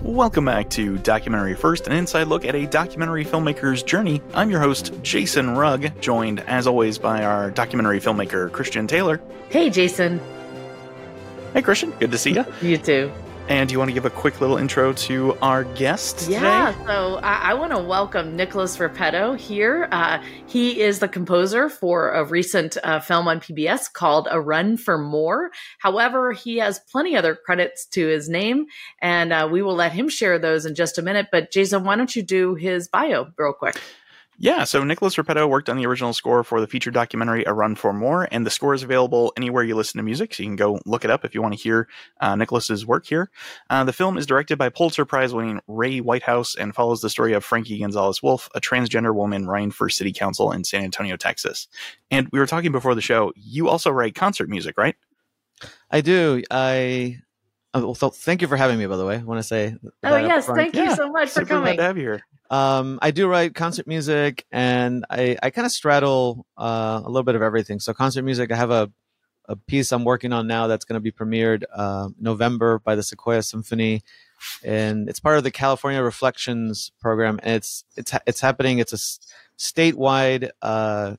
Welcome back to Documentary First, an inside look at a documentary filmmaker's journey. I'm your host, Jason Rugg, joined as always by our documentary filmmaker, Christian Taylor. Hey, Jason. Hey, Christian. Good to see you. You too. And do you want to give a quick little intro to our guest Yeah, today? so I, I want to welcome Nicolas Repetto here. Uh, he is the composer for a recent uh, film on PBS called A Run for More. However, he has plenty other credits to his name, and uh, we will let him share those in just a minute. But Jason, why don't you do his bio real quick? Yeah, so Nicolas Repetto worked on the original score for the feature documentary A Run for More, and the score is available anywhere you listen to music, so you can go look it up if you want to hear uh, Nicolas's work here. Uh, the film is directed by Pulitzer Prize winning Ray Whitehouse and follows the story of Frankie Gonzales-Wolfe, a transgender woman running for city council in San Antonio, Texas. And we were talking before the show, you also write concert music, right? I do. I. uh, Well, so thank you for having me. By the way, I want to say. Oh, yes. Thank you Yeah, so much for Super glad coming. to have you here. Um, I do write concert music, and I I kind of straddle uh, a little bit of everything. So concert music, I have a a piece I'm working on now that's going to be premiered uh, November by the Sequoia Symphony, and it's part of the California Reflections program. And it's it's it's happening. It's a statewide uh,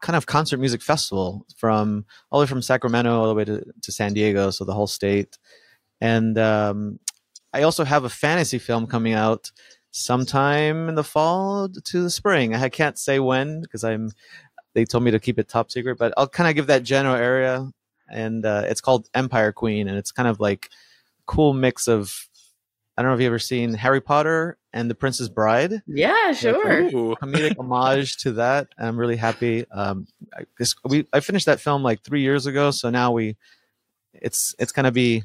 kind of concert music festival from all the way from Sacramento all the way to, to San Diego, so the whole state. And um, I also have a fantasy film coming out sometime in the fall to the spring. I can't say when because I'm. They told me to keep it top secret, but I'll kind of give that general area. And uh, it's called Empire Queen, and it's kind of like cool mix of. I don't know if you've ever seen Harry Potter and the Princess Bride Yeah, sure. Ooh. comedic homage to that. I'm really happy. Um, I, this, we I finished that film like three years ago, so now we, it's it's gonna be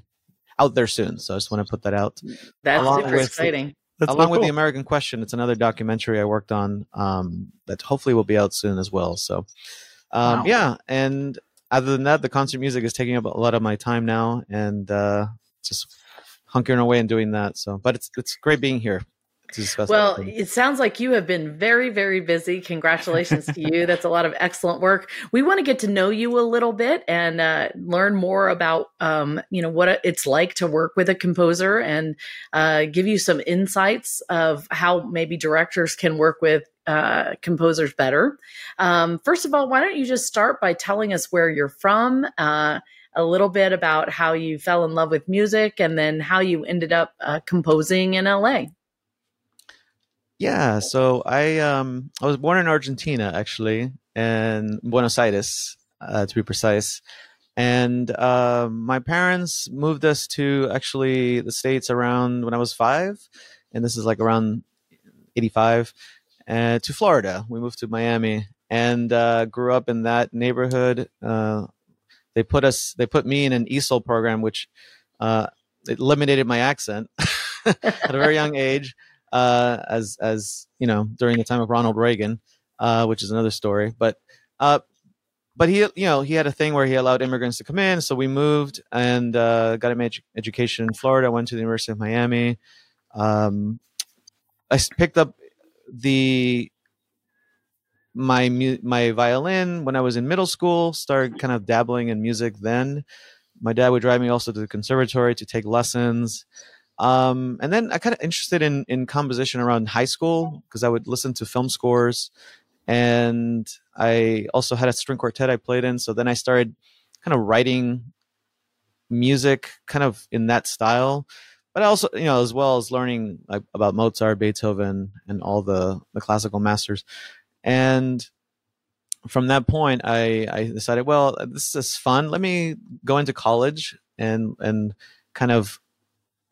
out there soon. So I just want to put that out. That's Along super with- exciting. That's so Along with the. American Question, it's another documentary I worked on um, that hopefully will be out soon as well. So, um, Wow. yeah. And other than that, the concert music is taking up a lot of my time now, and uh, just hunkering away and doing that. So, but it's it's great being here to discuss. Well, it sounds like you have been very, very busy. Congratulations to you. That's a lot of excellent work. We want to get to know you a little bit and uh, learn more about, um, you know, what it's like to work with a composer and uh, give you some insights of how maybe directors can work with uh, composers better. Um, first of all, why don't you just start by telling us where you're from? Uh, a little bit about how you fell in love with music and then how you ended up uh, composing in LA. Yeah, so I um I was born in Argentina actually, in Buenos Aires uh, to be precise, and uh, my parents moved us to actually the states around when I was five, and this is like around eighty five, uh, to Florida. We moved to Miami and uh, grew up in that neighborhood. Uh, they put us they put me in an ESOL program, which uh, eliminated my accent at a very young age uh, as as you know during the time of Ronald Reagan, uh, which is another story. But uh, but he you know he had a thing where he allowed immigrants to come in, so we moved and uh, got an edu- education in Florida. Went to the University of Miami. Um, I picked up the my my violin when I was in middle school. Started kind of dabbling in music then. My dad would drive me also to the conservatory to take lessons. Um, and then I kind of interested in in composition around high school because I would listen to film scores, and I also had a string quartet I played in. So then I started kind of writing music, kind of in that style. But I also, you know, as well as learning like, about Mozart, Beethoven, and all the the classical masters, and from that point, I I decided, well, this is fun. Let me go into college and and kind of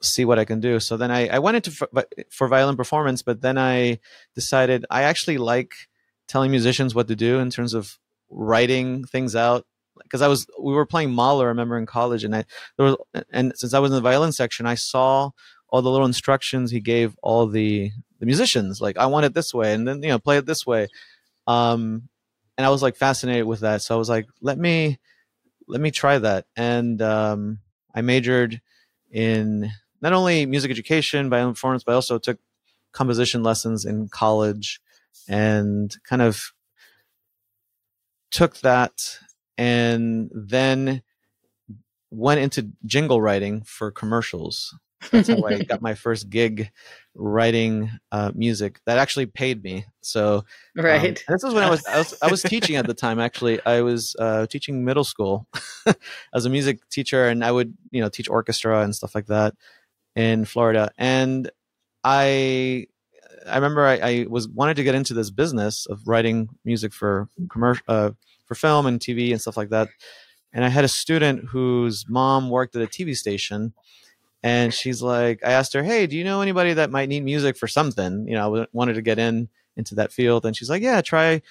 see what I can do. So then I, I went into for, for violin performance, but then I decided I actually like telling musicians what to do in terms of writing things out. Because I was, we were playing Mahler, I remember in college, and I there was, and since I was in the violin section, I saw all the little instructions he gave all the the musicians. Like I want it this way, and then you know play it this way. Um, and I was like fascinated with that. So I was like, let me let me try that, and um, I majored in not only music education, violin performance, but I also took composition lessons in college and kind of took that and then went into jingle writing for commercials. That's how I got my first gig writing uh, music that actually paid me. So um, right. Um, this was when I was, I was, I was teaching at the time. Actually, I was uh, teaching middle school as a music teacher, and I would you know teach orchestra and stuff like that in Florida. And I I remember I, I was wanted to get into this business of writing music for commercial uh, for film and TV and stuff like that. And I had a student whose mom worked at a TV station and she's like i asked her hey do you know anybody that might need music for something you know i wanted to get in into that field and she's like yeah try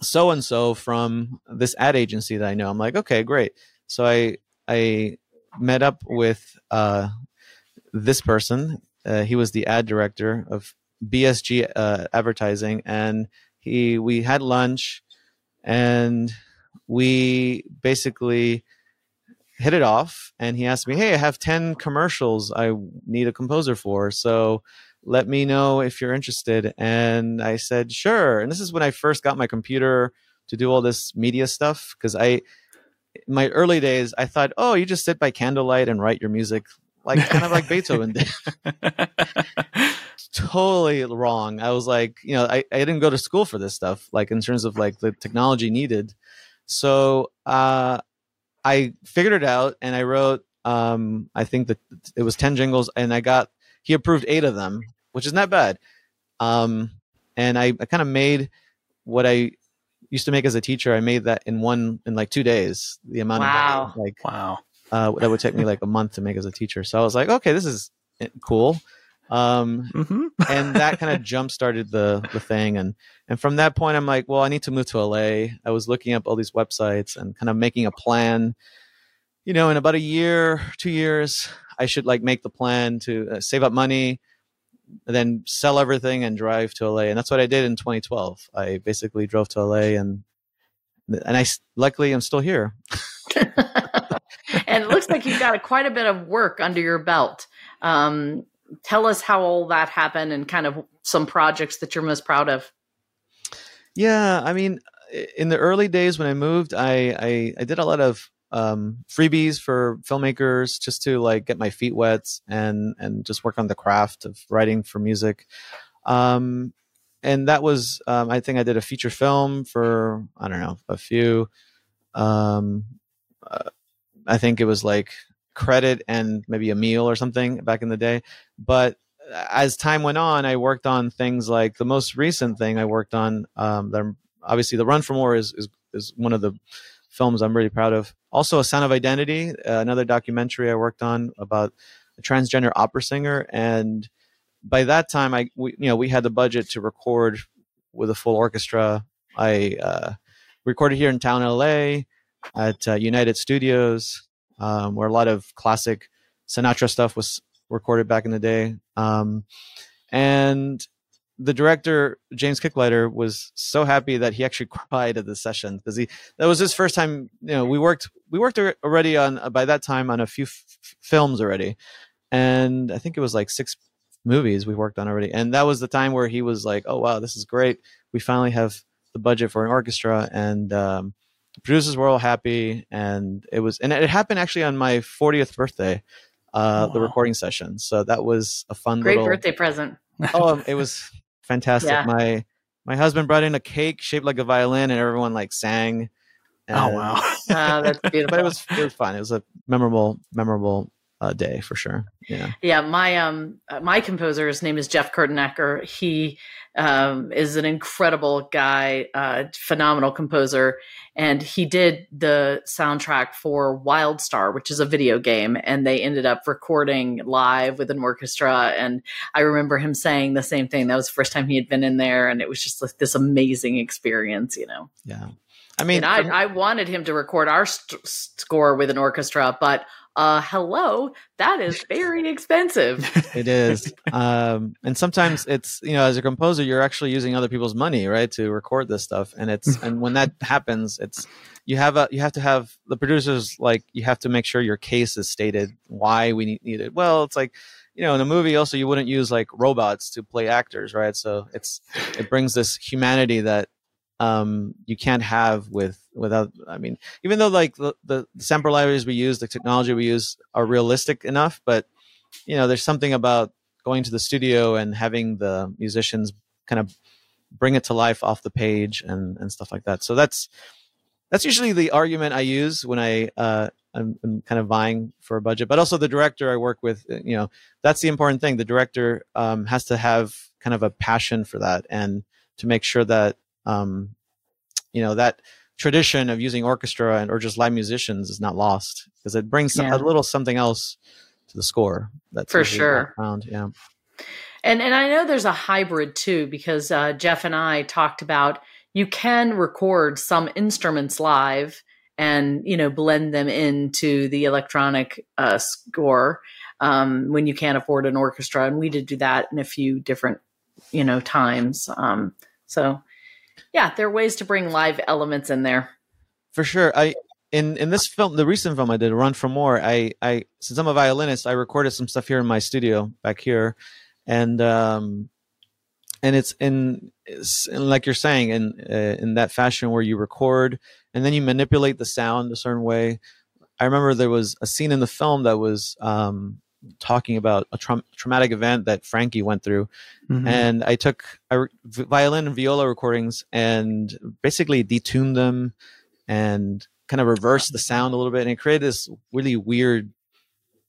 so and so from this ad agency that i know i'm like okay great so i i met up with uh this person. Uh, he was the ad director of bsg uh, advertising and he we had lunch and we basically hit it off and he asked me hey i have 10 commercials i need a composer for so let me know if you're interested. And i said sure. And this is when i first got my computer to do all this media stuff because i my early days i thought oh you just sit by candlelight and write your music like kind of like beethoven did. Totally wrong. I was like you know I, I didn't go to school for this stuff like in terms of like the technology needed. So uh I figured it out and I wrote um I think that it was 10 jingles and I got he approved 8 of them, which is not bad. Um and I, I kind of made what I used to make as a teacher. I made that in one in like 2 days. The amount wow. of like wow. Uh, that would take me like a month to make as a teacher. So I was like, okay, this is eh, cool. Um, mm-hmm. and that kind of jump started the the thing. And and from that point, I'm like, well, I need to move to LA. I was looking up all these websites and kind of making a plan. You know, in about a year, two years, I should like make the plan to uh, save up money, then sell everything and drive to LA. And that's what I did in 2012. I basically drove to LA and and I luckily I'm still here. and it looks like you've got a, quite a bit of work under your belt. Um, tell us how all that happened and kind of some projects that you're most proud of. Yeah, I mean, in the early days when I moved, I I, I did a lot of um, freebies for filmmakers just to like get my feet wet and and just work on the craft of writing for music. Um, and that was um, I think I did a feature film for I don't know a few. Um, uh, I think it was like credit and maybe a meal or something back in the day. But as time went on, I worked on things like the most recent thing I worked on. Um, obviously, the Run for More is, is is one of the films I'm really proud of. Also, A Sound of Identity, uh, another documentary I worked on about a transgender opera singer. And by that time, I we, you know we had the budget to record with a full orchestra. I uh, recorded here in town, LA, at uh, United Studios um, where a lot of classic Sinatra stuff was recorded back in the day. Um, and the director James Kicklighter was so happy that he actually cried at the session because he that was his first time. You know, we worked we worked already on by that time on a few f- films already, and I think it was like six movies we worked on already. And that was the time where he was like, "Oh wow, this is great. We finally have the budget for an orchestra." And um, the producers were all happy, and it was and it happened actually on my 40th birthday, uh, wow. the recording session. So that was a fun great little, birthday present. oh, it was fantastic. Yeah. My my husband brought in a cake shaped like a violin, and everyone like sang. And, oh wow, uh, that's beautiful. But it was it was fun. It was a memorable memorable uh, day for sure. Yeah. Yeah. My um my composer, his name is Jeff Kurtenacker. He um, is an incredible guy, uh, phenomenal composer, and he did the soundtrack for Wildstar, which is a video game, and they ended up recording live with an orchestra. And I remember him saying the same thing. That was the first time he had been in there, and it was just like this amazing experience, you know. Yeah. I mean, I, I, wanted him to record our st- score with an orchestra, but uh, hello, that is very expensive. it is. Um, and sometimes it's, you know, as a composer, you're actually using other people's money, right, to record this stuff. And it's, and when that happens, it's, you have a, you have to have the producers, like, you have to make sure your case is stated why we need, need it. Well, it's like, you know, in a movie also, you wouldn't use like robots to play actors, right? So it's, it brings this humanity that um, you can't have with without. I mean, even though like the, the sample libraries we use, the technology we use are realistic enough, but you know, there's something about going to the studio and having the musicians kind of bring it to life off the page and and stuff like that. So that's that's usually the argument I use when I uh, I'm, I'm, kind of vying for a budget. But also the director I work with, uh, you know, that's the important thing. The director um, has to have kind of a passion for that and to make sure that um, you know that tradition of using orchestra and or just live musicians is not lost because it brings some, yeah. a little something else to the score. That's for sure. Around, yeah. And and I know there's a hybrid too because uh, Jeff and I talked about you can record some instruments live and you know blend them into the electronic uh, score um, when you can't afford an orchestra, and we did do that in a few different you know times. Um, so yeah, there are ways to bring live elements in there. For sure, I in in this film, the recent film I did, Run for More, I I since I'm a violinist, I recorded some stuff here in my studio back here, and um, and it's in, it's in like you're saying in uh, in that fashion where you record and then you manipulate the sound a certain way. I remember there was a scene in the film that was um, talking about a tra- traumatic event that Frankie went through, mm-hmm. and I took I re- violin and viola recordings and basically detuned them and kind of reversed the sound a little bit, and it created this really weird,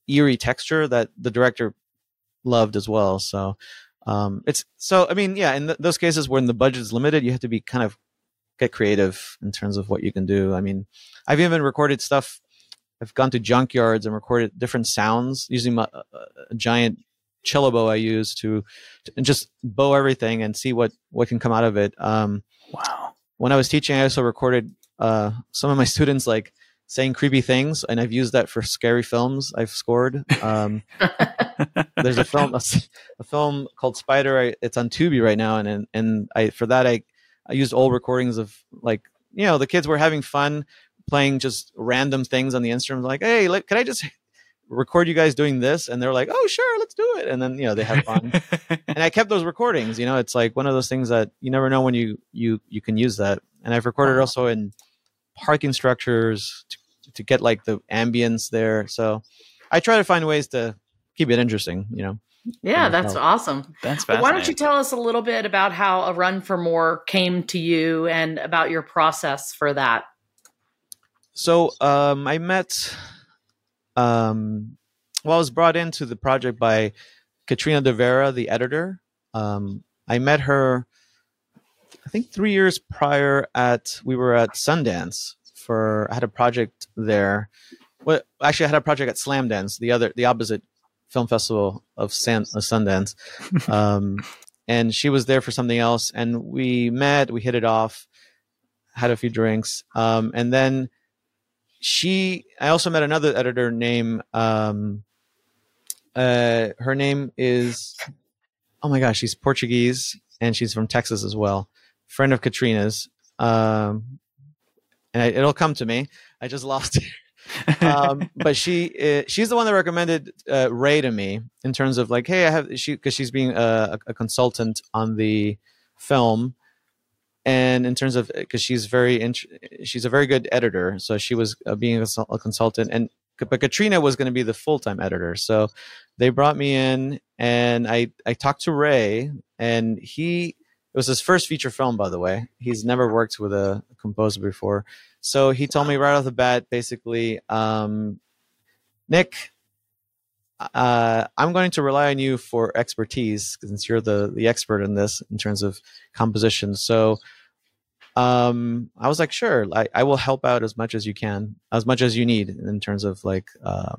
eerie texture that the director loved as well. So um, it's so I mean, yeah, in th- those cases when the budget is limited, you have to be kind of get creative in terms of what you can do. I mean, I've even recorded stuff. I've gone to junkyards and recorded different sounds using my, uh, a giant cello bow I use to, to just bow everything and see what what can come out of it. Um, wow. When I was teaching, I also recorded uh, some of my students like saying creepy things, and I've used that for scary films I've scored. Um, there's a film, a, a, film called Spider. I, it's on Tubi right now, and and, and I for that I I used old recordings of like you know the kids were having fun playing just random things on the instrument. Like, hey, like, can I just record you guys doing this? And they're like, oh, sure, let's do it. And then you know they have fun. and I kept those recordings. You know, it's like one of those things that you never know when you you you can use that. And I've recorded wow. also in parking structures to, to get like the ambience there. So I try to find ways to keep it interesting. You know. Yeah, that's awesome. That's fascinating. Why don't you tell us a little bit about how a run for more came to you and about your process for that? So um, I met, um, well, I was brought into the project by Katrina De Vera, the editor. Um, I met her, I think, three years prior at we were at Sundance for I had a project there. Well, actually, I had a project at Slamdance, the other, the opposite film festival of San, uh, Sundance. Um, and she was there for something else. And we met, we hit it off, had a few drinks. Um, and then she, I also met another editor named, um, uh, her name is, oh my gosh, she's Portuguese and she's from Texas as well. Friend of Katrina's. Um, and I, it'll come to me. I just lost it um, but she uh, she's the one that recommended uh, Ray to me in terms of like, hey, I have she because she's being a, a, consultant on the film, and in terms of because she's very int- she's a very good editor, so she was uh, being a, a, consultant, and but Katrina was going to be the full time editor, so they brought me in, and I I talked to Ray, and he it was his first feature film, by the way. He's never worked with a composer before. So he told me right off the bat, basically, um, Nick, uh, I'm going to rely on you for expertise since you're the the expert in this in terms of composition. So um, I was like, sure, I, I will help out as much as you can, as much as you need in terms of like uh,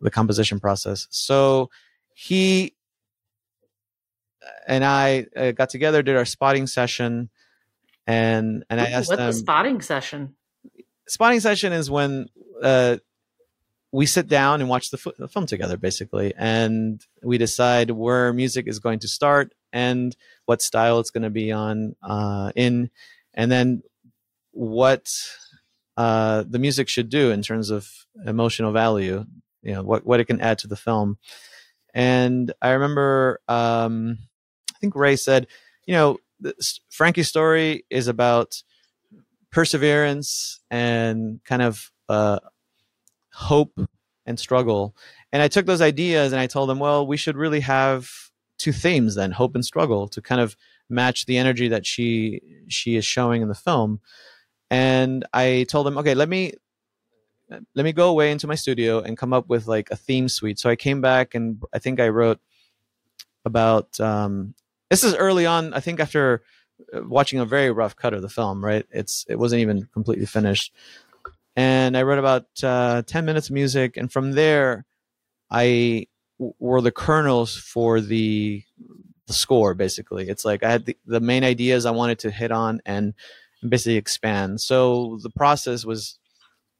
the composition process. So he and I uh, got together, did our spotting session, and and I asked What's them. the spotting session? Spotting session is when uh, we sit down and watch the, f- the, film together, basically, and we decide where music is going to start and what style it's going to be on uh, in, and then what uh, the music should do in terms of emotional value. You know what what it can add to the film. And I remember um, I think Ray said, you know, this, Frankie's story is about perseverance and kind of uh, hope and struggle. And I took those ideas and I told them, well, we should really have two themes then, hope and struggle, to kind of match the energy that she she is showing in the film. And I told them, okay, let me let me go away into my studio and come up with like a theme suite. So I came back and I think I wrote about um, this is early on. I think after uh, watching a very rough cut of the film, right? It's it wasn't even completely finished, and I wrote about uh, ten minutes of music, and from there, I were the kernels for the the score. Basically, it's like I had the, the main ideas I wanted to hit on and basically expand. So the process was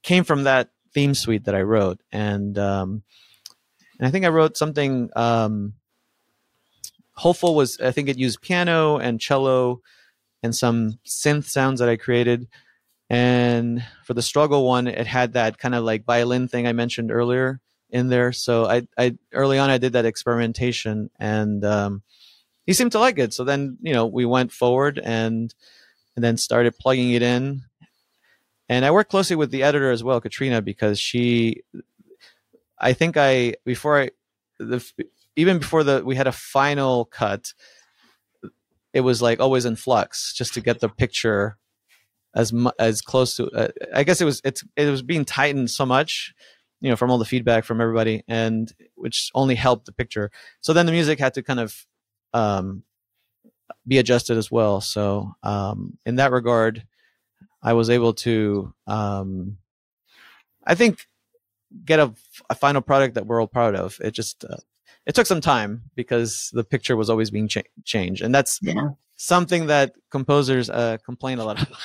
came from that theme suite that I wrote, and um, and I think I wrote something. Um, Hopeful was I think it used piano and cello and some synth sounds that I created. And for the struggle one, it had that kind of like violin thing I mentioned earlier in there. So I, I early on I did that experimentation, and um, he seemed to like it. So then you know we went forward and and then started plugging it in. And I worked closely with the editor as well, Katrina, because she, I think I before I the even before the we had a final cut, it was like always in flux just to get the picture as as close to. Uh, I guess it was it's it was being tightened so much, you know, from all the feedback from everybody, and which only helped the picture. So then the music had to kind of um, be adjusted as well. So um, in that regard, I was able to, um, I think, get a, a, final product that we're all proud of. It just uh, it took some time because the picture was always being cha- changed, and that's yeah. something that composers uh, complain a lot about.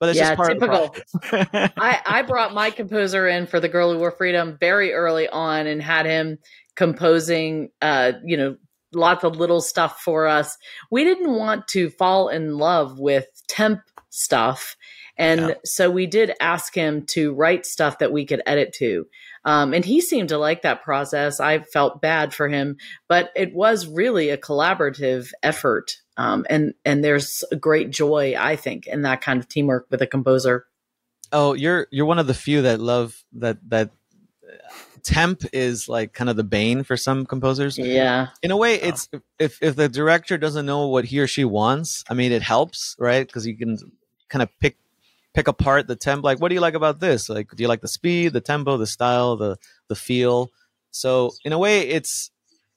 but it's yeah, just part typical. of the I, I brought my composer in for the Girl Who Wore Freedom very early on and had him composing, uh, you know, lots of little stuff for us. We didn't want to fall in love with temp stuff. And yeah. so we did ask him to write stuff that we could edit to. Um, and he seemed to like that process. I felt bad for him, but it was really a collaborative effort. Um, and and there's a great joy, I think, in that kind of teamwork with a composer. Oh, you're you're one of the few that love that that temp is like kind of the bane for some composers. Yeah. In a way, it's if if the director doesn't know what he or she wants, I mean, it helps, right? Because you can kind of pick pick apart the temp. Like, what do you like about this? Like, do you like the speed, the tempo, the style, the the feel? So in a way, it's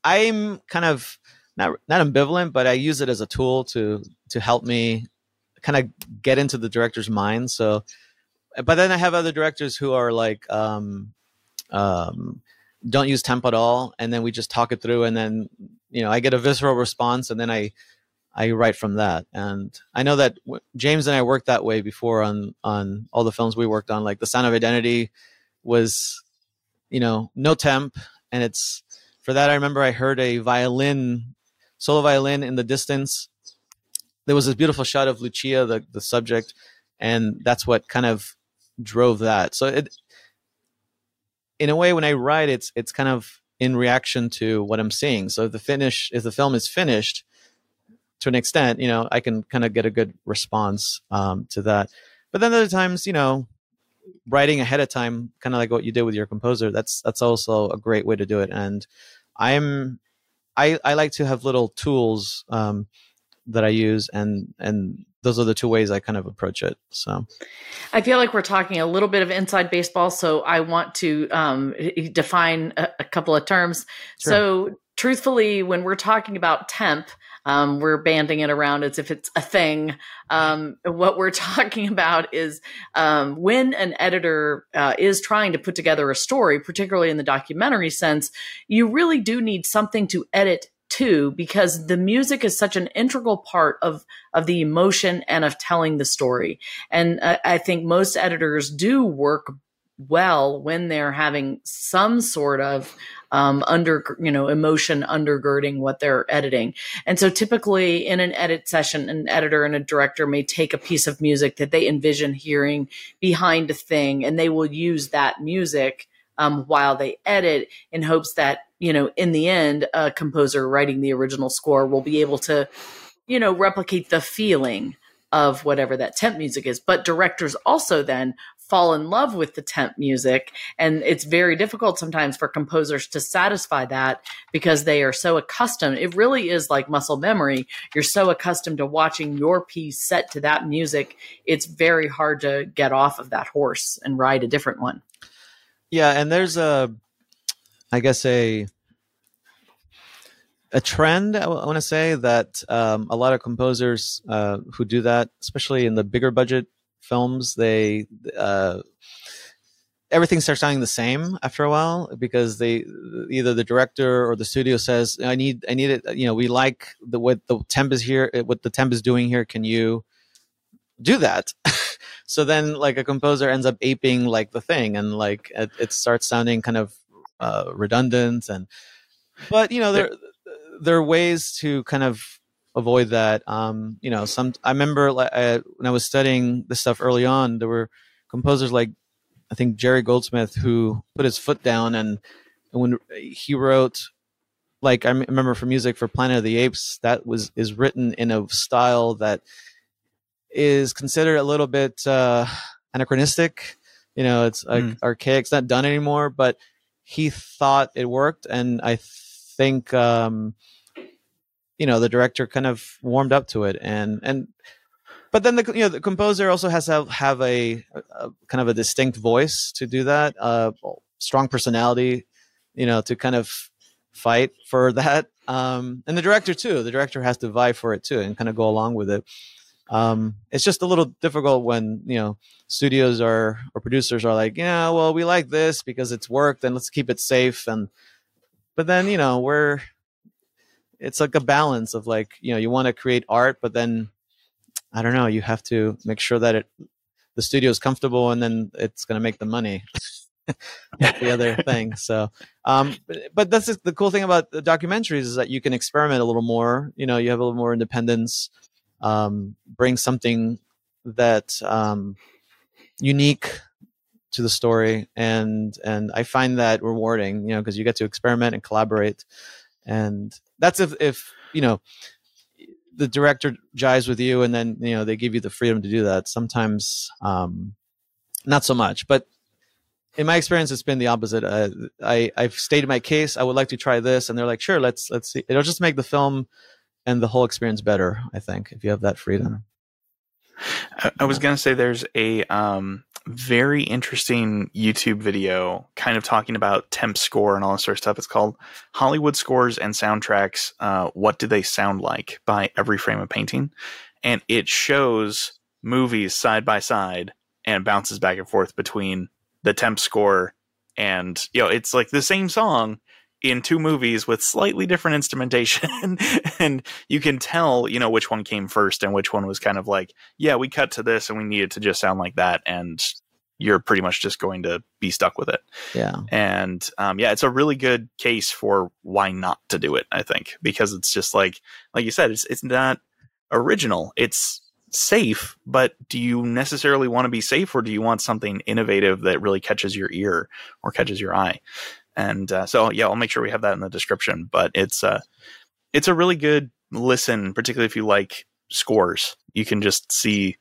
I'm kind of not not ambivalent, but I use it as a tool to to help me kind of get into the director's mind. So, but then I have other directors who are like, um, um, don't use temp at all, and then we just talk it through, and then you know I get a visceral response, and then I I write from that. And I know that James and I worked that way before on on all the films we worked on. Like The Sound of Identity was, you know, no temp, and it's for that I remember I heard a violin solo violin in the distance. There was this beautiful shot of Lucia, the the subject, and that's what kind of drove that. So it, in a way, when I write, it's it's kind of in reaction to what I'm seeing. So if the finish, if the film is finished, to an extent, you know, I can kind of get a good response um, to that. But then other times, you know, writing ahead of time, kind of like what you did with your composer, that's that's also a great way to do it. And I'm I I like to have little tools um, that I use, and and those are the two ways I kind of approach it. So I feel like we're talking a little bit of inside baseball. So I want to um, define a, a, couple of terms. Sure. So truthfully, when we're talking about temp, um, we're banding it around as if it's a thing. Um, what we're talking about is um, when an editor uh, is trying to put together a story, particularly in the documentary sense, you really do need something to edit to because the music is such an integral part of of the emotion and of telling the story. And uh, I think most editors do work well when they're having some sort of um, under you know emotion undergirding what they're editing and so typically in an edit session an editor and a director may take a piece of music that they envision hearing behind a thing and they will use that music um, while they edit in hopes that you know in the end a composer writing the original score will be able to you know, replicate the feeling of whatever that temp music is. But directors also then fall in love with the temp music. And it's very difficult sometimes for composers to satisfy that because they are so accustomed. It really is like muscle memory. You're so accustomed to watching your piece set to that music. It's very hard to get off of that horse and ride a different one. Yeah. And there's a, I guess, a, a trend I, want to say that um, a lot of composers uh, who do that, especially in the bigger budget films, they uh, everything starts sounding the same after a while because they either the director or the studio says, "I need, I need it." You know, we like the what the temp is here, what the temp is doing here. Can you do that? so then, like a composer ends up aping like the thing, and like it, it starts sounding kind of uh, redundant and. But you know, there there are ways to kind of avoid that. Um, you know, some I remember like, I, when I was studying this stuff early on, there were composers like I think Jerry Goldsmith who put his foot down and, and when he wrote like I remember for music for Planet of the Apes that was is written in a style that is considered a little bit uh, anachronistic. You know, it's like mm. archaic. It's not done anymore, but he thought it worked, and I think um, you know the director kind of warmed up to it and and but then the you know the composer also has to have, a, a kind of a distinct voice to do that uh strong personality you know to kind of fight for that um and the director too the director has to vie for it too and kind of go along with it. Um it's just a little difficult when you know studios are or producers are like yeah well we like this because it's worked and let's keep it safe and but then you know we're it's like a balance of like you know you want to create art but then i don't know you have to make sure that it the studio is comfortable and then it's going to make the money. The other thing so um but, but that's the cool thing about the documentaries is that you can experiment a little more you know you have a little more independence um bring something that um unique to the story and and i find that rewarding you know because you get to experiment and collaborate and that's if if you know the director jives with you and then you know they give you the freedom to do that sometimes um not so much. But in my experience it's been the opposite. Uh, i i've stated my case. I would like to try this. And they're like sure let's let's see. It'll just make the film and the whole experience better i think if you have that freedom. I, I was going to say there's a um, very interesting YouTube video kind of talking about temp score and all this sort of stuff. It's called Hollywood Scores and Soundtracks uh, What Do They Sound Like by Every Frame a Painting. And it shows movies side by side and bounces back and forth between the temp score and, you know, it's like the same song in two movies with slightly different instrumentation and you can tell you know which one came first and which one was kind of like yeah we cut to this and we need it to just sound like that and you're pretty much just going to be stuck with it. Yeah. And um, yeah it's a really good case for why not to do it i think because it's just like like you said it's it's not original. It's safe but do you necessarily want to be safe or do you want something innovative that really catches your ear or catches your eye and uh, so, yeah, I'll make sure we have that in the description. But it's uh, it's a really good listen, particularly if you like scores. You can just see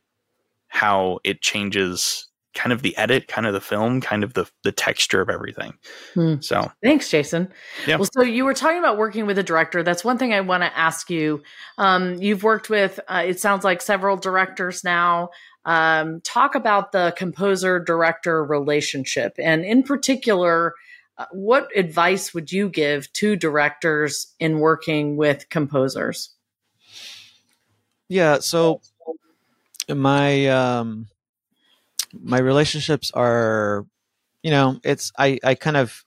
how it changes kind of the edit, kind of the film, kind of the the texture of everything. Hmm. So thanks, Jason. Yeah. Well, so you were talking about working with a director. That's one thing I want to ask you. Um, you've worked with, uh, it sounds like several directors now. Um, talk about the composer director relationship, and in particular, what advice would you give to directors in working with composers? Yeah, so my um my relationships are you know, it's I I kind of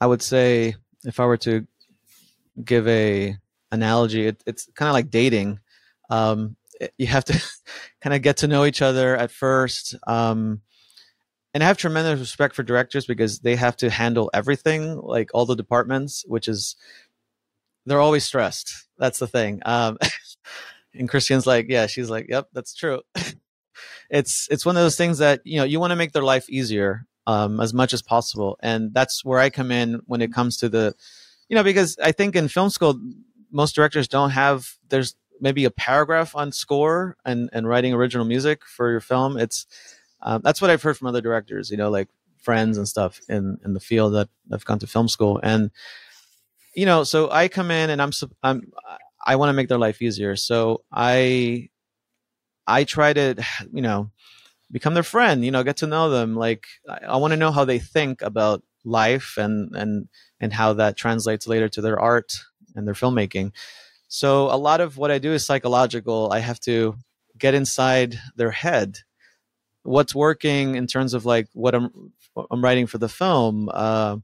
I would say if I were to give a analogy, it, it's kind of like dating. Um, you have to kind of get to know each other at first. Um, and I have tremendous respect for directors because they have to handle everything, like all the departments, which is they're always stressed. That's the thing. Um, and Christian's like, yeah, she's like, yep, that's true. it's it's one of those things that you know you want to make their life easier um, as much as possible, and that's where I come in when it comes to the, you know, because I think in film school most directors don't have there's maybe a paragraph on score and and writing original music for your film it's um, that's what i've heard from other directors you know like friends and stuff in in the field that have gone to film school. And you know so i come in and i'm i'm i want to make their life easier. So i i try to you know become their friend you know get to know them. Like i, I want to know how they think about life and and and how that translates later to their art and their filmmaking. So a lot of what i do is psychological. I have to get inside their head what's working in terms of like what i'm i'm writing for the film uh,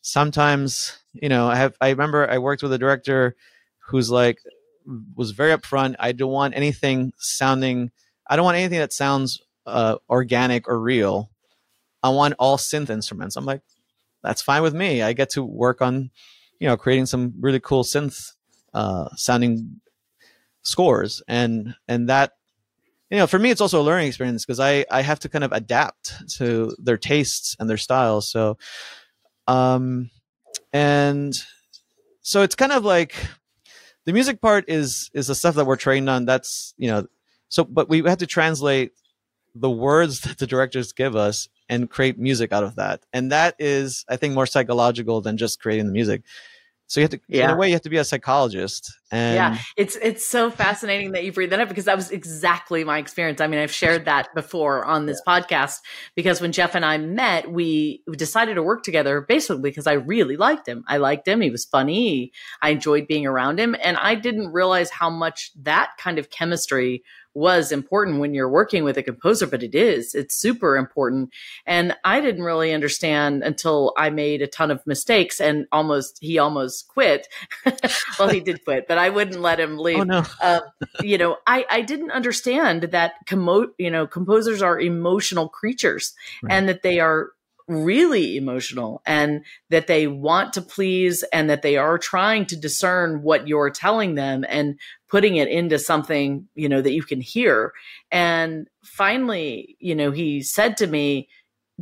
sometimes you know i have i remember i worked with a director who's like was very upfront i don't want anything sounding i don't want anything that sounds uh, organic or real. I want all synth instruments. I'm like that's fine with me. I get to work on, you know, creating some really cool synth uh, sounding scores, and and that, you know, for me, it's also a learning experience because I I have to kind of adapt to their tastes and their styles. So, um, and so it's kind of like the music part is is the stuff that we're trained on. That's you know, so but we have to translate the words that the directors give us and create music out of that. And that is, I think, more psychological than just creating the music. So you have to, yeah. in a way, you have to be a psychologist. And yeah, it's it's so fascinating that you bring that up because that was exactly my experience. I mean, I've shared that before on this yeah. podcast because when Jeff and I met, we decided to work together basically because I really liked him. I liked him. He was funny. I enjoyed being around him, and I didn't realize how much that kind of chemistry was important when you're working with a composer, but it is. It's super important. And I didn't really understand until I made a ton of mistakes and almost, he almost quit. well, he did quit, but I wouldn't let him leave. Oh, no. uh, you know, I, I didn't understand that, commo- you know, composers are emotional creatures right. and that they are really emotional and that they want to please and that they are trying to discern what you're telling them and putting it into something, you know, that you can hear. And finally, you know, he said to me,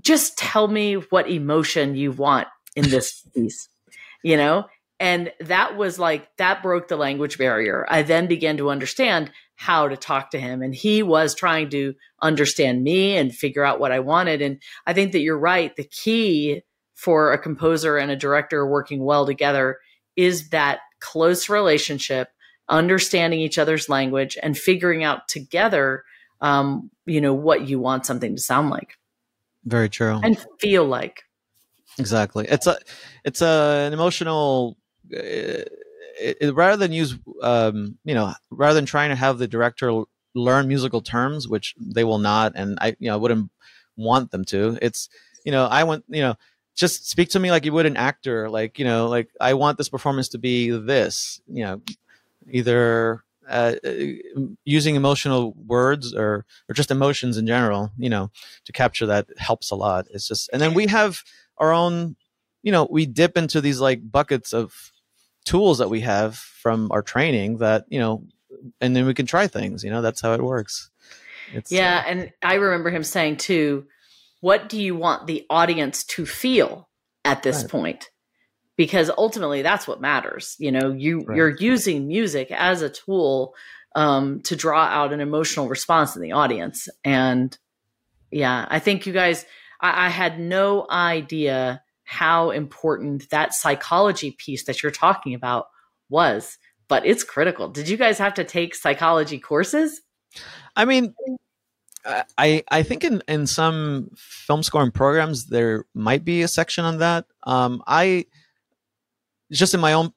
just tell me what emotion you want in this piece, you know? And that was like, that broke the language barrier. I then began to understand how to talk to him. And he was trying to understand me and figure out what I wanted. And I think that you're right. The key for a composer and a director working well together is that close relationship, understanding each other's language and figuring out together, um, you know, what you want something to sound like. Very true. And feel like. Exactly. It's a, it's a, an emotional, it, it, rather than use um, you know rather than trying to have the director learn musical terms which they will not and i you know wouldn't want them to. It's you know i want you know just speak to me like you would an actor like you know like i want this performance to be this you know either uh, using emotional words or or just emotions in general you know to capture that helps a lot. It's just and then we have our own you know we dip into these like buckets of tools that we have from our training that you know and then we can try things you know that's how it works it's, yeah uh, and i remember him saying too what do you want the audience to feel at this right. point? because ultimately that's what matters you know you right. you're using music as a tool um, to draw out an emotional response in the audience and yeah i think you guys I, I had no idea how important that psychology piece that you're talking about was, but it's critical. Did you guys have to take psychology courses? I mean, I I think in in some film scoring programs there might be a section on that. Um, I just in my own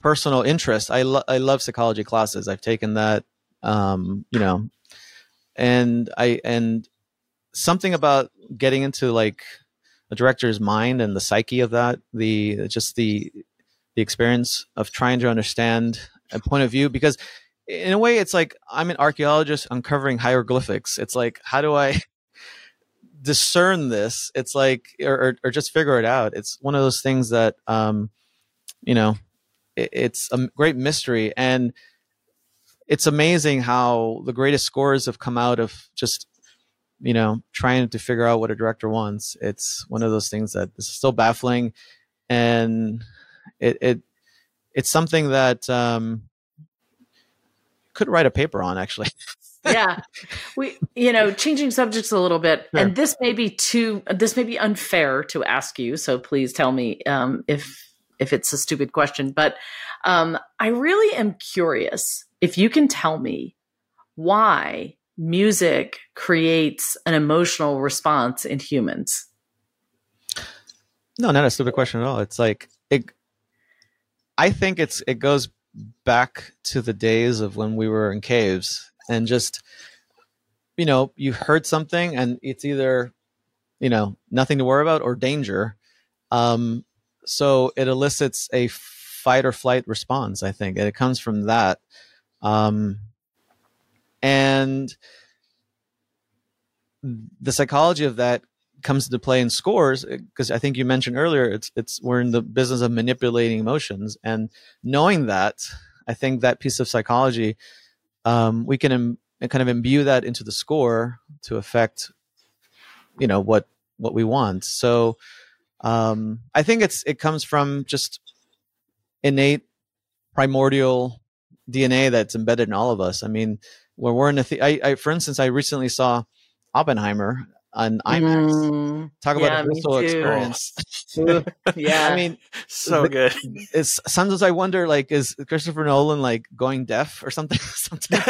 personal interest, I lo- I love psychology classes. I've taken that, um, you know, and I and something about getting into like a director's mind and the psyche of that, the just the the experience of trying to understand a point of view because in a way it's like I'm an archaeologist uncovering hieroglyphics. It's like how do I discern this? It's like or, or, or just figure it out. It's one of those things that um you know it, it's a great mystery and it's amazing how the greatest scores have come out of just you know, trying to figure out what a director wants. It's one of those things that is still baffling, and it, it it's something that um, could write a paper on actually. yeah we you know changing subjects a little bit sure. and this may be too this may be unfair to ask you so please tell me um, if if it's a stupid question but um, i really am curious if you can tell me why music creates an emotional response in humans? No not a stupid question at all. It's like it i think it's it goes back to the days of when we were in caves and just you know you heard something and it's either you know nothing to worry about or danger. Um so it elicits a fight or flight response i think and it comes from that. Um and the psychology of that comes into play in scores because I think you mentioned earlier it's it's we're in the business of manipulating emotions. And knowing that I think that piece of psychology um, we can Im- kind of imbue that into the score to affect you know what what we want. So um, i think it's it comes from just innate primordial dna that's embedded in all of us. I mean when we're in a the- I, I for instance i recently saw oppenheimer on IMAX. Mm, Talk about yeah, a visceral experience. yeah, I mean, so good. It's sometimes I wonder, like, is Christopher Nolan like going deaf or something? something?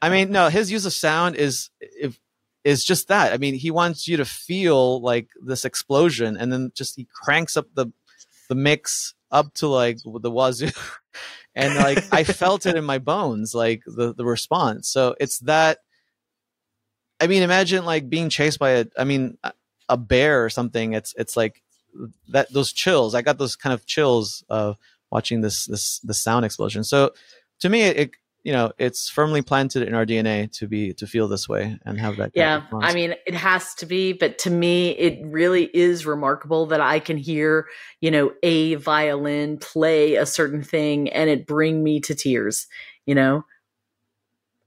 I mean, no, his use of sound is if is just that. I mean, he wants you to feel like this explosion, and then just he cranks up the the mix up to like the wazoo. And like I felt it in my bones, like the the response. So it's that I mean, imagine like being chased by a, I mean, a bear or something. It's it's like that those chills. I got those kind of chills of watching this this the sound explosion. So to me, it you know it's firmly planted in our DNA to be to feel this way and have that. Yeah, I mean, it has to be, but to me, it really is remarkable that I can hear you know a violin play a certain thing and it bring me to tears. You know,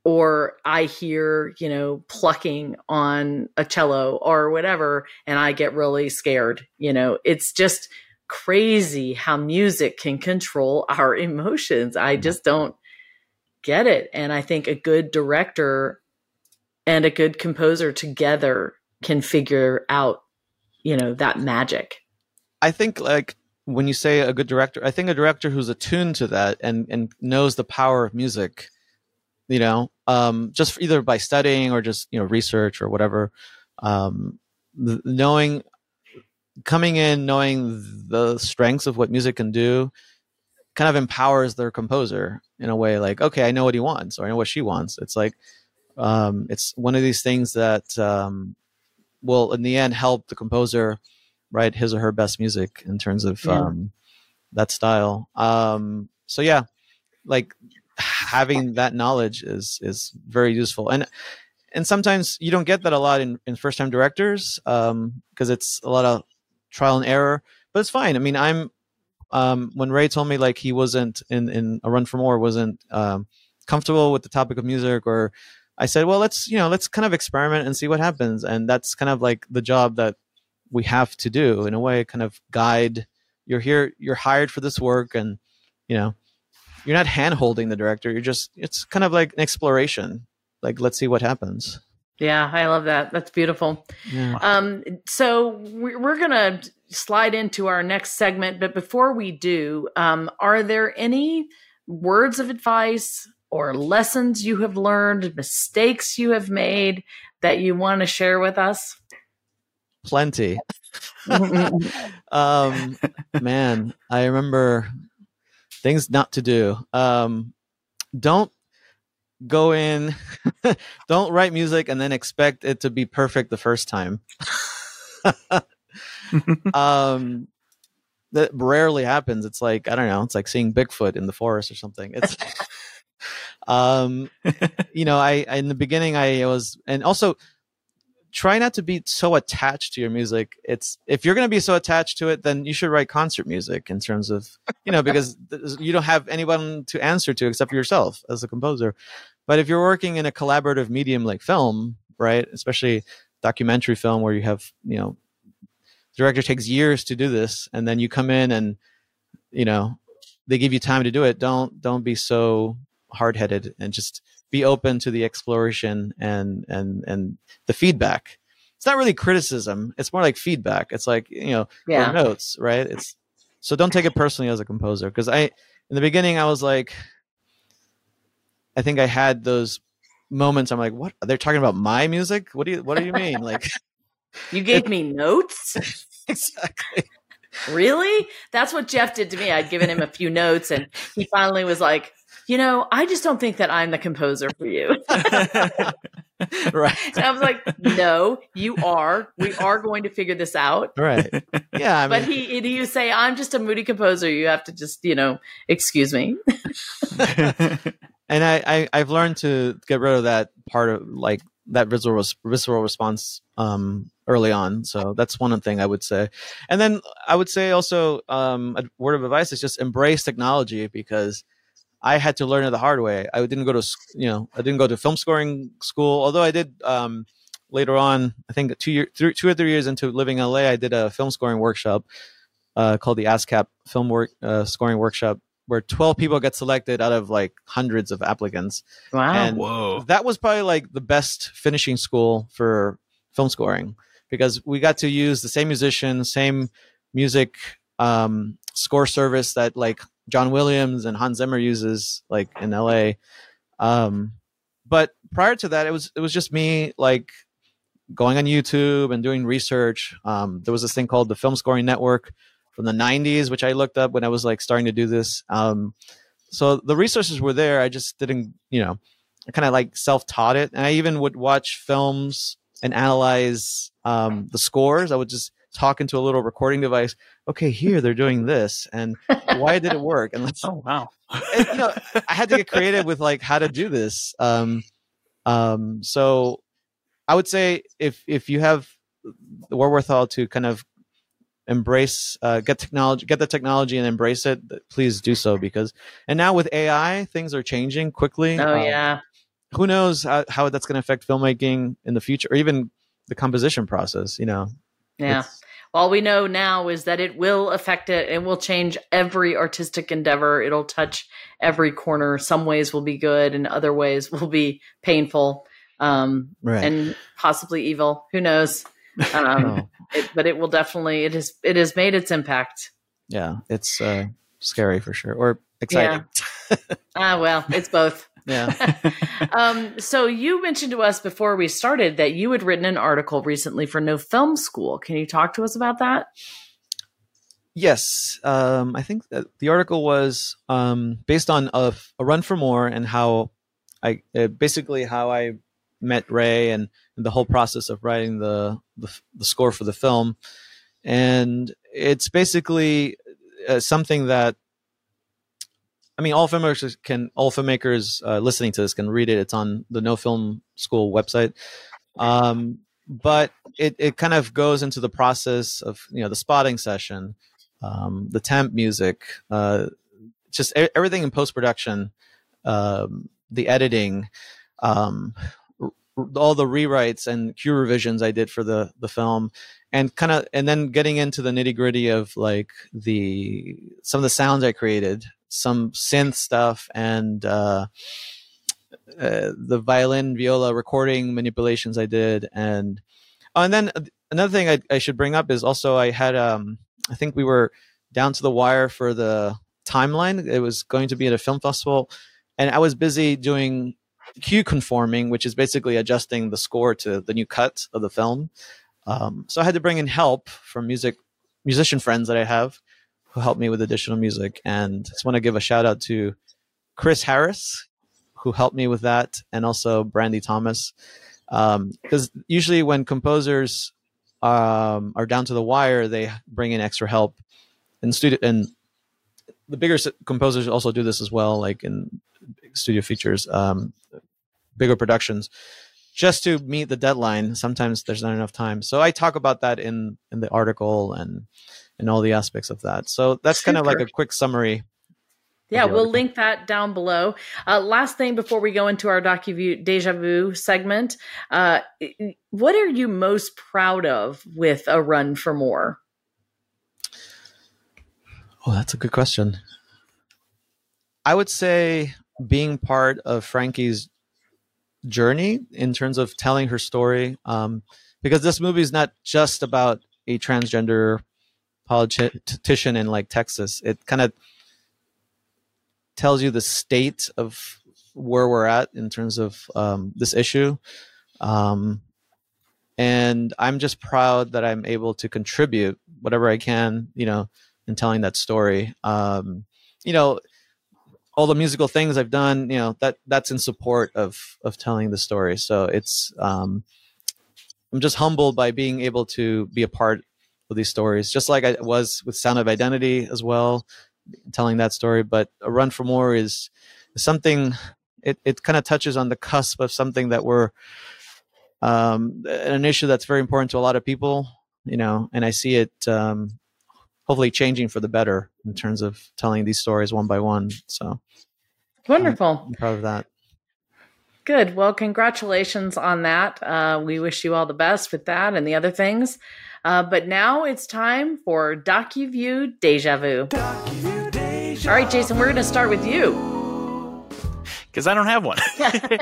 or I hear, you know, plucking on a cello or whatever, and I get really scared. You know, it's just crazy how music can control our emotions. I mm-hmm. just don't get it. And I think a good director and a good composer together can figure out, you know, that magic. I think like when you say a good director, I think a director who's attuned to that and and knows the power of music you know, um, just either by studying or just you know research or whatever. Um, knowing, coming in, knowing the strengths of what music can do, kind of empowers their composer in a way. Like, okay, I know what he wants, or I know what she wants. It's like, um, it's one of these things that um, will, in the end, help the composer write his or her best music in terms of yeah. um, that style. Um, so yeah, like having that knowledge is is very useful and and sometimes you don't get that a lot in, in first time directors um, because um, it's a lot of trial and error but it's fine i mean i'm um, when ray told me like he wasn't in in a run for more wasn't um, comfortable with the topic of music or i said well let's you know let's kind of experiment and see what happens and that's kind of like the job that we have to do in a way kind of guide you're here you're hired for this work and you know you're not hand holding the director. You're just it's kind of like an exploration. Like let's see what happens. Yeah, I love that. That's beautiful. Yeah. Um, so we're gonna slide into our next segment, but before we do, um, are there any words of advice or lessons you have learned, mistakes you have made that you want to share with us? Plenty. um, man, I remember things not to do. Um, don't go in, don't write music and then expect it to be perfect the first time. um, that rarely happens. It's like I don't know. It's like seeing Bigfoot in the forest or something. It's um, you know, I in the beginning I was, and also try not to be so attached to your music. It's if you're going to be so attached to it, then you should write concert music in terms of you know because you don't have anyone to answer to except yourself as a composer. But if you're working in a collaborative medium like film, right, especially documentary film where you have you know the director takes years to do this, and then you come in and you know they give you time to do it don't don't be so hard-headed and just be open to the exploration and and and the feedback. It's not really criticism it's more like feedback. It's like you know Yeah. notes right? It's so don't take it personally as a composer because i in the beginning i was like i think i had those moments i'm like what they're talking about my music what do you what do you mean like You gave me notes? exactly Really? That's what Jeff did to me. I'd given him a few notes and he finally was like, you know, I just don't think that I'm the composer for you. right And I was like, no, you are. We are going to figure this out. right yeah i mean but he, he would say, I'm just a moody composer. You have to just, you know, excuse me. And I, I I've learned to get rid of that part of like that visceral visceral response um early on. So that's one thing I would say. And then I would say also um a word of advice is just embrace technology because I had to learn it the hard way. I didn't go to you know I didn't go to film scoring school, although I did um later on. I think two year three, two or three years into living in LA, I did a film scoring workshop uh, called the ASCAP Film Work uh, Scoring Workshop where 12 people get selected out of like hundreds of applicants. Wow. And Whoa. that was probably like the best finishing school for film scoring because we got to use the same musician, same music um, score service that like John Williams and Hans Zimmer uses like in LA. Um, but prior to that, it was it was just me like going on YouTube and doing research. Um, there was this thing called the Film Scoring Network from the 90s, which I looked up when I was like starting to do this. Um, so the resources were there. I just didn't, you know, I kind of like self taught it. And I even would watch films and analyze um, the scores. I would just talk into a little recording device. Okay, here they're doing this, and why did it work? And let's Oh wow. and, you know, I had to get creative with like how to do this. Um, um, so I would say if if you have the wherewithal to kind of embrace, uh, get technology, get the technology and embrace it, please do so because. And now with AI, things are changing quickly. oh, Um, yeah. Who knows how, how that's going to affect filmmaking in the future, or even the composition process? You know. Yeah. All we know now is that it will affect it. It will change every artistic endeavor. It'll touch every corner. Some ways will be good, and other ways will be painful um, Right. and possibly evil. Who knows? Um, Oh, it, but it will definitely. It has. It has made its impact. yeah, it's uh, scary for sure, or exciting. Ah, well, it's both. yeah. um, so you mentioned to us before we started that you had written an article recently for No Film School. Can you talk to us about that? Yes, um, I think that the article was um, based on a, a run for more and how I uh, basically how I met Ray and the whole process of writing the the, the score for the film, and it's basically uh, something that I mean all filmmakers can all filmmakers uh, listening to this can read it. It's on the No Film School website. Um, but it, it kind of goes into the process of you know the spotting session um, the temp music, uh, just everything in post production, um, the editing, um, all the rewrites and cue revisions I did for the the film, and kind of and then getting into the nitty gritty of like the some of the sounds I created, some synth stuff, and uh, uh, the violin viola recording manipulations I did, and oh, and then another thing I, I should bring up is also I had um I think we were down to the wire for the timeline. It was going to be at a film festival, and I was busy doing cue conforming, which is basically adjusting the score to the new cut of the film. Um, so I had to bring in help from music musician friends that I have who helped me with additional music. And just want to give a shout out to Chris Harris, who helped me with that, and also Brandy Thomas. Because usually when composers um, are down to the wire, they bring in extra help. And studio and the bigger composers also do this as well, like in studio features, um, bigger productions, just to meet the deadline. Sometimes there's not enough time, so I talk about that in in the article and and all the aspects of that. So that's kind of like a quick summary. Yeah, we'll article. link that down below. Uh, last thing before we go into our DocuView Deja Vu segment, uh, what are you most proud of with A Run for More? Oh, that's a good question. I would say being part of Frankie's journey in terms of telling her story, um, because this movie is not just about a transgender politician in like Texas. It kind of tells you the state of where we're at in terms of um, this issue. Um, and I'm just proud that I'm able to contribute whatever I can, you know, in telling that story. Um, you know, all the musical things I've done, you know, that that's in support of of telling the story. So it's um, I'm just humbled by being able to be a part of these stories, just like I was with Sound of Identity as well, telling that story. But A Run for More is, is something. It it kind of touches on the cusp of something that we're um, an issue that's very important to a lot of people, you know, and I see it um, hopefully changing for the better in terms of telling these stories one by one. So wonderful. I'm, I'm proud of that. Good. Well, congratulations on that. Uh, we wish you all the best with that and the other things. Uh, but now it's time for DocuView Deja Vu. DocuView Deja all right, Jason, we're going to start with you because I don't have one.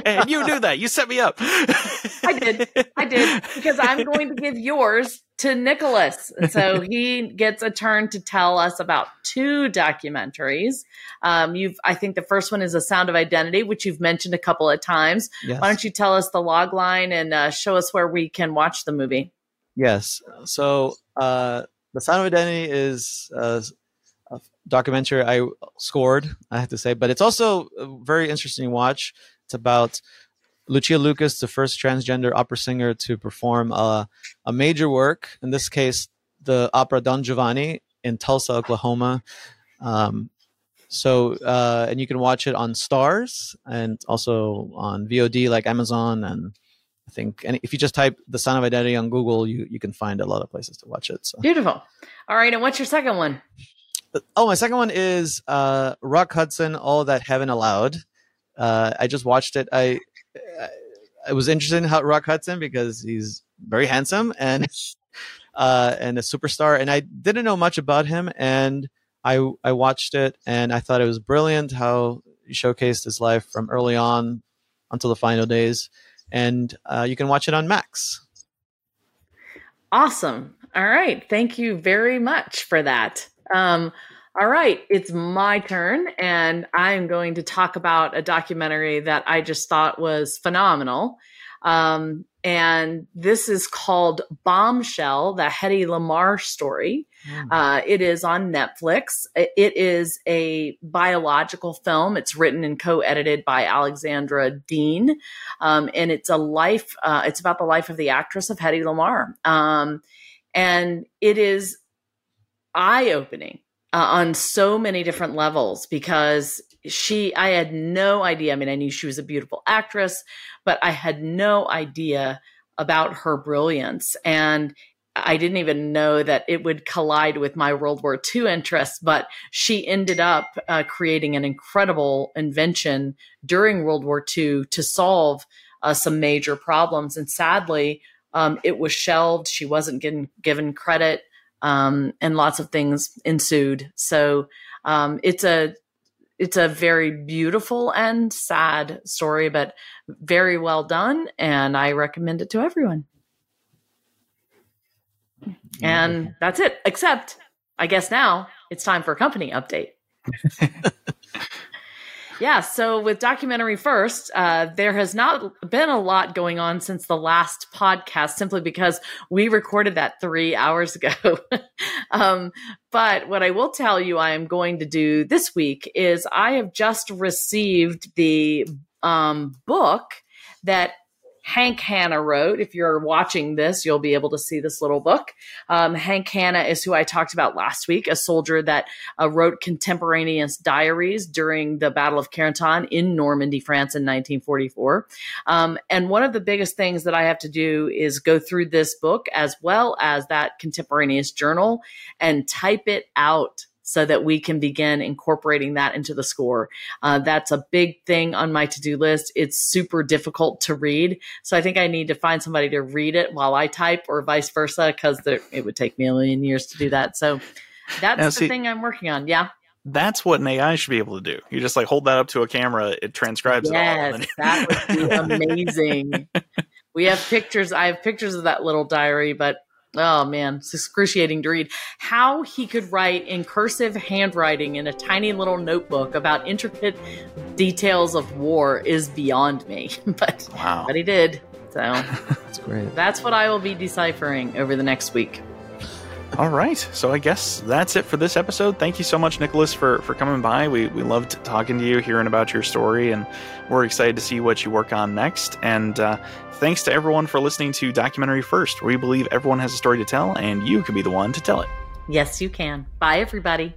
and you knew that. You set me up. I did. I did because I'm going to give yours to Nicolas. So he gets a turn to tell us about two documentaries. Um, you've, I think the first one is A Sound of Identity, which you've mentioned a couple of times. Yes. Why don't you tell us the log line and uh, show us where we can watch the movie? Yes. So uh, The Sound of Identity is a documentary I scored, I have to say, but it's also a very interesting watch. It's about Lucia Lucas, the first transgender opera singer to perform a, a major work, in this case, the opera Don Giovanni in Tulsa, Oklahoma. Um, so, uh, and you can watch it on Starz and also on VOD like Amazon. And I think, and if you just type the Sound of Identity on Google, you, you can find a lot of places to watch it. So. Beautiful. All right. And what's your second one? Oh, my second one is uh, Rock Hudson, All That Heaven Allowed. Uh, I just watched it. I, I was interested in how Rock Hudson because he's very handsome and uh, and a superstar, and I didn't know much about him. And I I watched it and I thought it was brilliant how he showcased his life from early on until the final days. And uh, you can watch it on Max. Awesome. All right. Thank you very much for that. Um, all right, it's my turn, and I'm going to talk about a documentary that I just thought was phenomenal. Um, and this is called Bombshell, the Hedy Lamarr story. Mm. Uh, it is on Netflix. It is a biological film. It's written and co-edited by Alexandra Dean, um, and it's a life. Uh, it's about the life of the actress of Hedy Lamarr, um, and it is eye-opening uh, on so many different levels because she i had no idea. I mean i knew she was a beautiful actress but i had no idea about her brilliance. And i didn't even know that it would collide with my world war ii interests but she ended up uh, creating an incredible invention during world war ii to solve uh, some major problems. And sadly um, it was shelved. She wasn't given, given credit um, and lots of things ensued. So um, it's a it's a very beautiful and sad story, but very well done, and I recommend it to everyone. And that's it. Except, I guess now it's time for a company update. Yeah. So with documentary first, uh, there has not been a lot going on since the last podcast, simply because we recorded that three hours ago. um, but what I will tell you, I am going to do this week is I have just received the um, book that Hank Hanna wrote. If you're watching this, you'll be able to see this little book. Um, Hank Hanna is who I talked about last week, a soldier that uh, wrote contemporaneous diaries during the Battle of Carentan in Normandy, France in 1944. Um, and one of the biggest things that I have to do is go through this book as well as that contemporaneous journal and type it out so that we can begin incorporating that into the score. Uh, that's a big thing on my to do list. It's super difficult to read. So I think I need to find somebody to read it while I type or vice versa, because it would take me a million years to do that. So That's Now, the see- thing I'm working on. Yeah. That's what an AI should be able to do. You just like hold that up to a camera, it transcribes it all. Yes, that would be amazing. we have pictures. I have pictures of that little diary, but oh man, it's excruciating to read. How he could write in cursive handwriting in a tiny little notebook about intricate details of war is beyond me. but wow. but he did. So That's great. that's what I will be deciphering over the next week. All right. So I guess that's it for this episode. Thank you so much, Nicolas, for, for coming by. We, we loved talking to you, hearing about your story, and we're excited to see what you work on next. And uh, thanks to everyone for listening to Documentary First, where we believe everyone has a story to tell, and you can be the one to tell it. Yes, you can. Bye, everybody.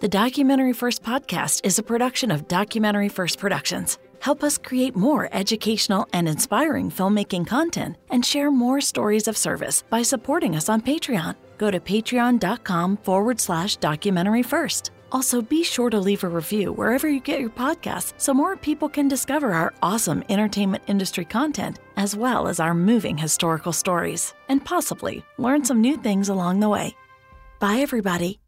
The Documentary First podcast is a production of Documentary First Productions. Help us create more educational and inspiring filmmaking content and share more stories of service by supporting us on Patreon. Go to patreon.com forward slash documentary first. Also, be sure to leave a review wherever you get your podcasts so more people can discover our awesome entertainment industry content as well as our moving historical stories and possibly learn some new things along the way. Bye, everybody.